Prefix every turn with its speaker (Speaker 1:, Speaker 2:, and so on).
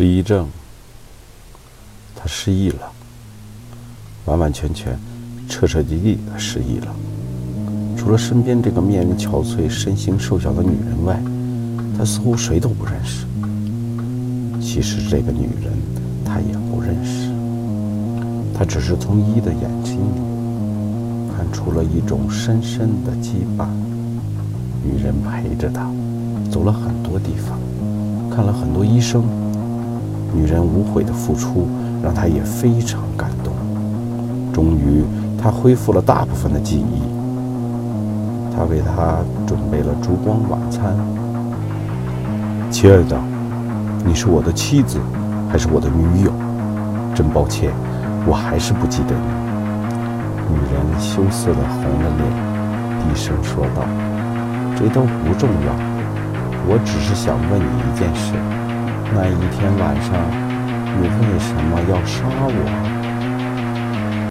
Speaker 1: 失忆症，他失忆了，完完全全、彻彻底底的失忆了。除了身边这个面容憔悴、身形瘦小的女人外，他似乎谁都不认识。其实这个女人他也不认识，他只是从一的眼睛里看出了一种深深的羁绊。女人陪着他走了很多地方，看了很多医生。女人无悔的付出让他也非常感动。终于，他恢复了大部分的记忆。他为她准备了烛光晚餐。亲爱的，你是我的妻子，还是我的女友？真抱歉，我还是不记得你。女人羞涩的红了脸，低声说道：“这都不重要，我只是想问你一件事。”那一天晚上，你为什么要杀我？